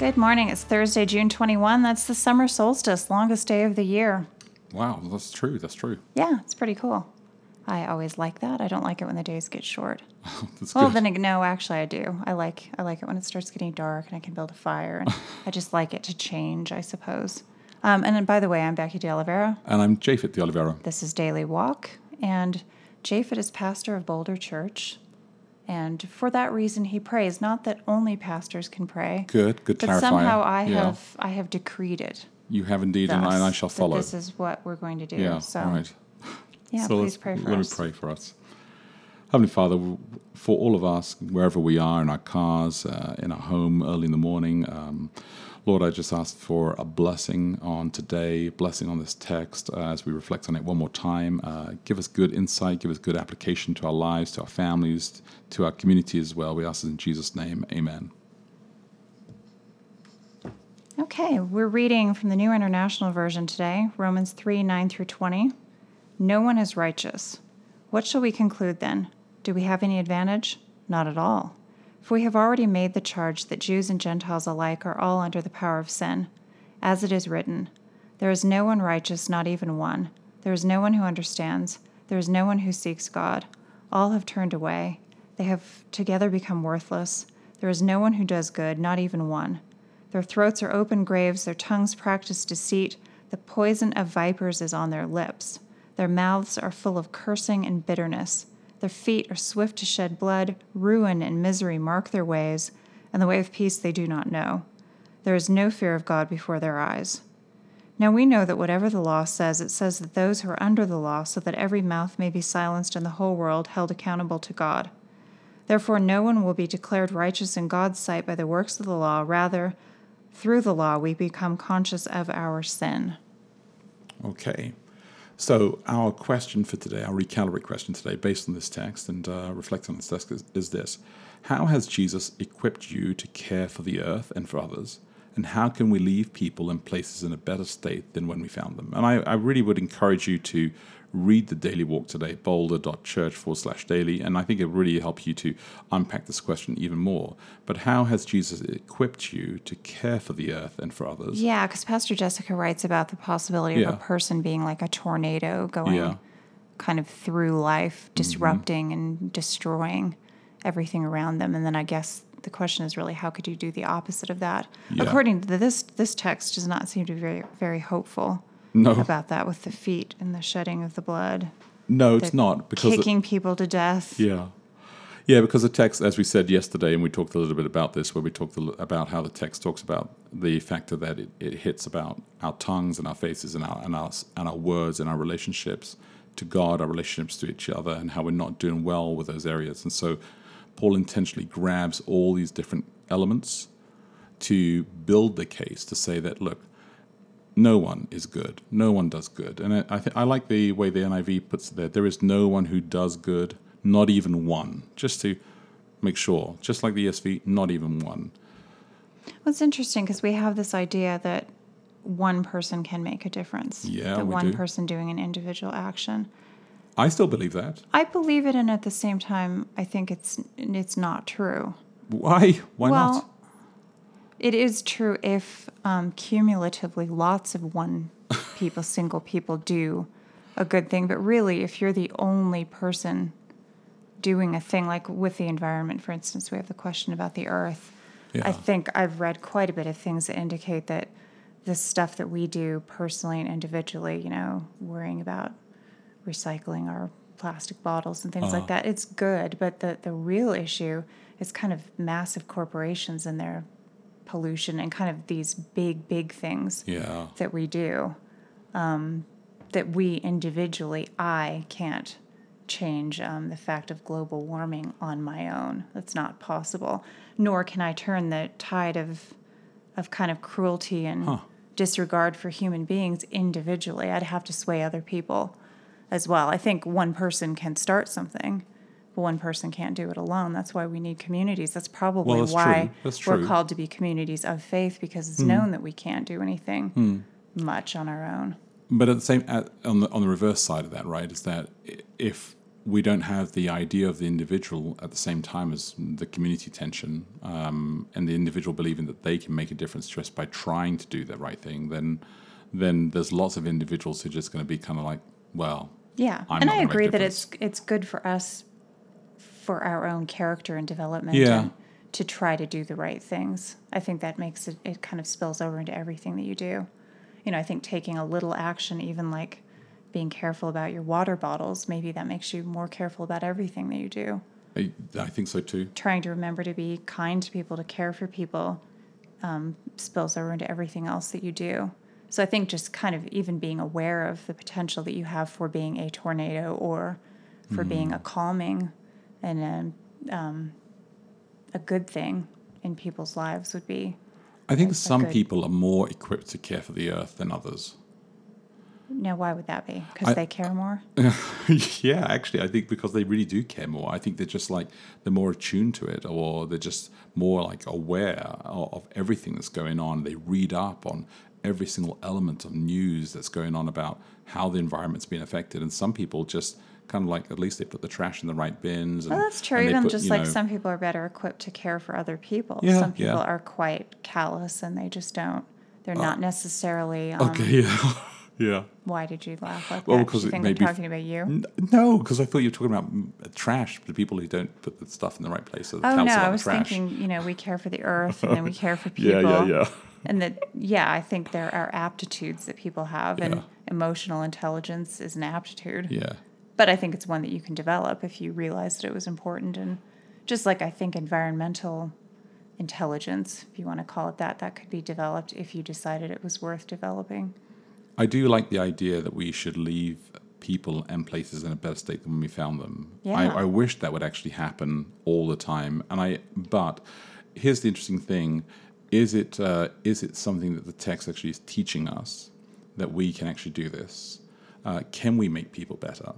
Good morning. It's Thursday, June 21. That's the summer solstice, longest day of the year. Wow, that's true. That's true. Yeah, it's pretty cool. I always like that. I don't like it when the days get short. Well, good. then no, actually, I do. I like I like it when it starts getting dark and I can build a fire, and I just like it to change, I suppose. Um, and then, by the way, I'm Becky De Oliveira. and I'm Japhet de Oliveira. This is Daily Walk, and Japhet is pastor of Boulder Church, and for that reason, he prays. Not that only pastors can pray, Good, good but clarifier. somehow I Yeah. have I have decreed it. You have indeed, and I, and I shall follow. This is what we're going to do. Yeah, so, all right. yeah, so please pray for let us. me pray for us. Heavenly Father, for all of us, wherever we are, in our cars, uh, in our home, early in the morning, um, Lord, I just ask for a blessing on today, blessing on this text uh, as we reflect on it one more time. Uh, give us good insight, give us good application to our lives, to our families, to our community as well. We ask this in Jesus' name. Amen. Okay, we're reading from the New International Version today, Romans 3 9 through 20. No one is righteous. What shall we conclude then? Do we have any advantage? Not at all. For we have already made the charge that Jews and Gentiles alike are all under the power of sin. As it is written, There is no one righteous, not even one. There is no one who understands. There is no one who seeks God. All have turned away. They have together become worthless. There is no one who does good, not even one. Their throats are open graves, their tongues practice deceit, the poison of vipers is on their lips. Their mouths are full of cursing and bitterness. Their feet are swift to shed blood, ruin and misery mark their ways, and the way of peace they do not know. There is no fear of God before their eyes. Now we know that whatever the law says, it says that those who are under the law, so that every mouth may be silenced and the whole world held accountable to God. Therefore, no one will be declared righteous in God's sight by the works of the law. Rather, through the law, we become conscious of our sin. Okay. So, our question for today, our recalibrate question today, based on this text and uh, reflecting on this text, is, is this How has Jesus equipped you to care for the earth and for others? And how can we leave people and places in a better state than when we found them? And I, I really would encourage you to read the daily walk today, boulder.church forward slash daily. And I think it really helps you to unpack this question even more. But how has Jesus equipped you to care for the earth and for others? Yeah, because Pastor Jessica writes about the possibility of a person being like a tornado going Yeah. kind of through life, mm-hmm. disrupting and destroying everything around them. And then I guess the question is really how could you do the opposite of that? Yeah. According to this, this text does not seem to be very, very hopeful No. about that with the feet and the shedding of the blood, No, it's not. Because it- kicking people to death. Yeah. Yeah, because the text, as we said yesterday, and we talked a little bit about this, where we talked about how the text talks about the factor that it, it hits about our tongues and our faces and our, and, our, and our words and our relationships to God, our relationships to each other, and how we're not doing well with those areas. And so Paul intentionally grabs all these different elements to build the case to say that, look, no one is good. No one does good. And I, th- I like the way the NIV puts it there. There is no one who does good, not even one. Just to make sure, just like the ESV, not even one. Well, it's interesting because we have this idea that one person can make a difference. Yeah, that one do. person doing an individual action. I still believe that. I believe it, and at the same time, I think it's it's not true. Why? Why well, not? It is true if um, cumulatively lots of one people, single people, do a good thing. But really, if you're the only person doing a thing, like with the environment, for instance, we have the question about the earth. Yeah. I think I've read quite a bit of things that indicate that the stuff that we do personally and individually, you know, worrying about recycling our plastic bottles and things Uh-huh. like that, it's good. But the, the real issue is kind of massive corporations and their pollution and kind of these big, big things Yeah. that we do um, that we individually, I can't change um, the fact of global warming on my own. That's not possible. Nor can I turn the tide of of kind of cruelty and disregard for human beings individually. I'd have to sway other people as well. I think one person can start something, one person can't do it alone. That's why we need communities. That's probably Well, that's why true. That's we're. Called to be communities of faith because it's known that we can't do anything much on our own. But at the same, at, on the on the reverse side of that, right, is that if we don't have the idea of the individual at the same time as the community tension, um, and the individual believing that they can make a difference just by trying to do the right thing, then then there's lots of individuals who are just going to be kind of like, well, Yeah, I'm and I agree that it's it's good for us for our own character and development. Yeah. and to try to do the right things. I think that makes it. It kind of spills over into everything that you do. You know, I think taking a little action, even like being careful about your water bottles, maybe that makes you more careful about everything that you do. I, I think so too. Trying to remember to be kind to people, to care for people, um, spills over into everything else that you do. So I think just kind of even being aware of the potential that you have for being a tornado or for being a calming and a, um, a good thing in people's lives would be. I think a some good- people are more equipped to care for the earth than others. Now, why would that be? Because they care more. yeah, actually, I think because they really do care more. I think they're just like they're more attuned to it, or they're just more like aware of, of everything that's going on. They read up on every single element of news that's going on about how the environment's been affected. And some people just kind of like at least they put the trash in the right bins. And, Well, that's true. Even put, just you like know- some people are better equipped to care for other people. Yeah, some people yeah. are quite callous and they just don't. They're not necessarily. Um, Okay, yeah, yeah. Why did you laugh like Well, that? because it think made I'm me- talking about you? N- No, because I thought you were talking about mm, trash, the people who don't put the stuff in the right place. So the Oh council no, I was trash. thinking. You know, we care for the earth and then we care for people. Yeah, yeah, yeah. And that, yeah, I think there are aptitudes that people have, Yeah. and emotional intelligence is an aptitude. Yeah. But I think it's one that you can develop if you realize that it was important. And just like I think environmental intelligence, if you want to call it that, that could be developed if you decided it was worth developing. I do like the idea that we should leave people and places in a better state than when we found them. Yeah. I, I wish that would actually happen all the time. And I, but here's the interesting thing: is it uh, is it something that the text actually is teaching us that we can actually do this? Uh, can we make people better?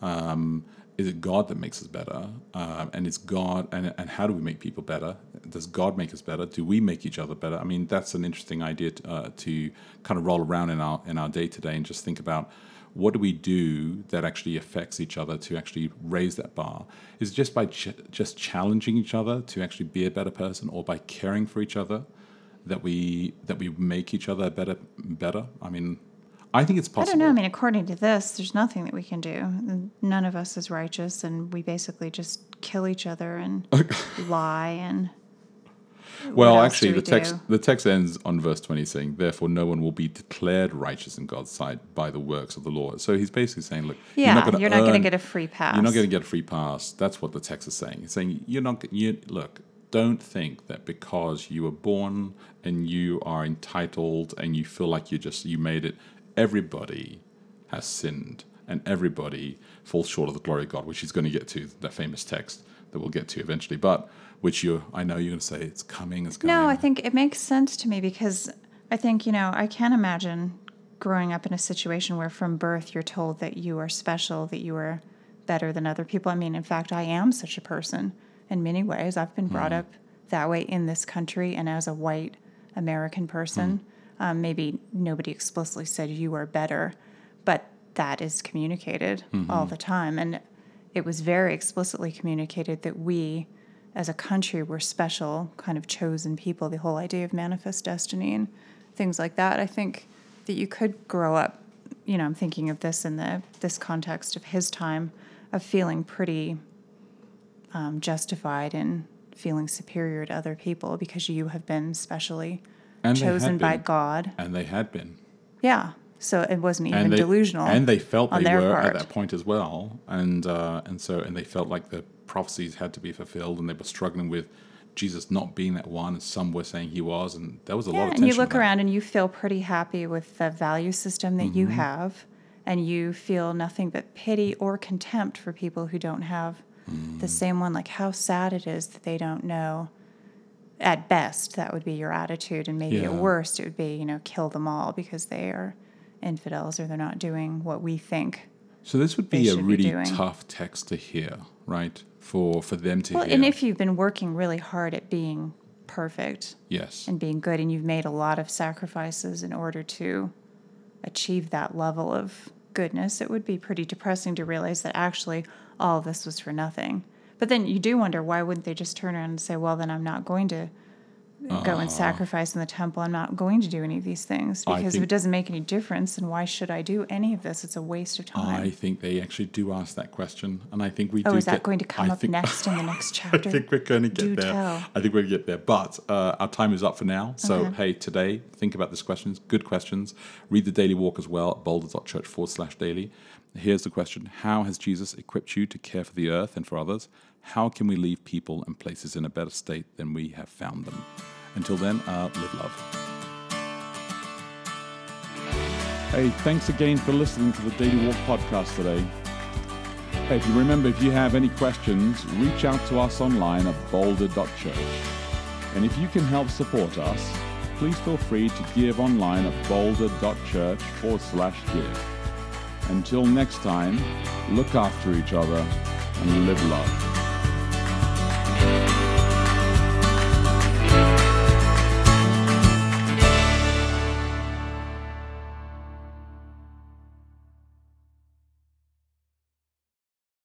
Um, is it God that makes us better? Um, and it's God, and, and how do we make people better? Does God make us better? Do we make each other better? I mean, that's an interesting idea to, uh, to kind of roll around in our in our day to day and just think about what do we do that actually affects each other to actually raise that bar? Is it just by ch- just challenging each other to actually be a better person, or by caring for each other that we that we make each other better better? I mean, I think it's possible. I don't know. I mean, according to this, there's nothing that we can do. None of us is righteous, and we basically just kill each other and lie and. Well, actually, do the we text do? the text ends on verse twenty, saying, "Therefore, no one will be declared righteous in God's sight by the works of the law." So he's basically saying, "Look, Yeah, you're not going to get a free pass. You're not going to get a free pass. That's what the text is saying. It's saying you're not. You look. Don't think that because you were born and you are entitled and you feel like you just you made it. Everybody has sinned and everybody falls short of the glory of God, which he's going to get to that famous text that we'll get to eventually. But which you, I know you're going to say it's coming. It's coming. No, I think it makes sense to me because I think, you know, I can imagine growing up in a situation where from birth you're told that you are special, that you are better than other people. I mean, in fact, I am such a person in many ways. I've been brought hmm. up that way in this country and as a white American person. Hmm. Um, maybe nobody explicitly said you are better, but that is communicated all the time. And it was very explicitly communicated that we, as a country, were special, kind of chosen people. The whole idea of manifest destiny and things like that. I think that you could grow up. You know, I'm thinking of this in the this context of his time, of feeling pretty um, justified in feeling superior to other people because you have been specially And chosen by. God. and they had been. Yeah. So it wasn't even and they, delusional. And they felt they were part. at that point as well, and uh, and so and they felt like the prophecies had to be fulfilled, and they were struggling with Jesus not being that one, and some were saying he was, and there was a lot Yeah, of and you look around and you feel pretty happy with the value system that you Mm-hmm. have, and you feel nothing but pity or contempt for people who don't have Mm. the same one. Like how sad it is that they don't know at best, that would be your attitude, and maybe Yeah. at worst, it would be, you know, kill them all because they are infidels or they're not doing what we think. So this would be a should be really tough text to hear, right? For for them to Well, hear. and if you've been working really hard at being perfect yes. and being good, and you've made a lot of sacrifices in order to achieve that level of goodness, it would be pretty depressing to realize that actually all this was for nothing. But then you do wonder why wouldn't they just turn around and say, well, then I'm not going to go and sacrifice in the temple. I'm not going to do any of these things because if it doesn't make any difference, then why should I do any of this? It's a waste of time. I think they actually do ask that question, and I think we oh, do. is that get- going to come I up think- next in the next chapter? I think we're going to get Do there. tell. I think we're going to get there. But uh, our time is up for now. So, Okay. hey, today, think about these questions. Good questions. Read the daily walk as well at boulder.church forward slash daily. Here's the question How has Jesus equipped you to care for the earth and for others? How can we leave people and places in a better state than we have found them? Until then, uh, live love. Hey, thanks again for listening to the Daily Walk podcast today. Hey, if you remember, if you have any questions, reach out to us online at boulder.church. And if you can help support us, please feel free to give online at boulder.church forward slash give. Until next time, look after each other and live love.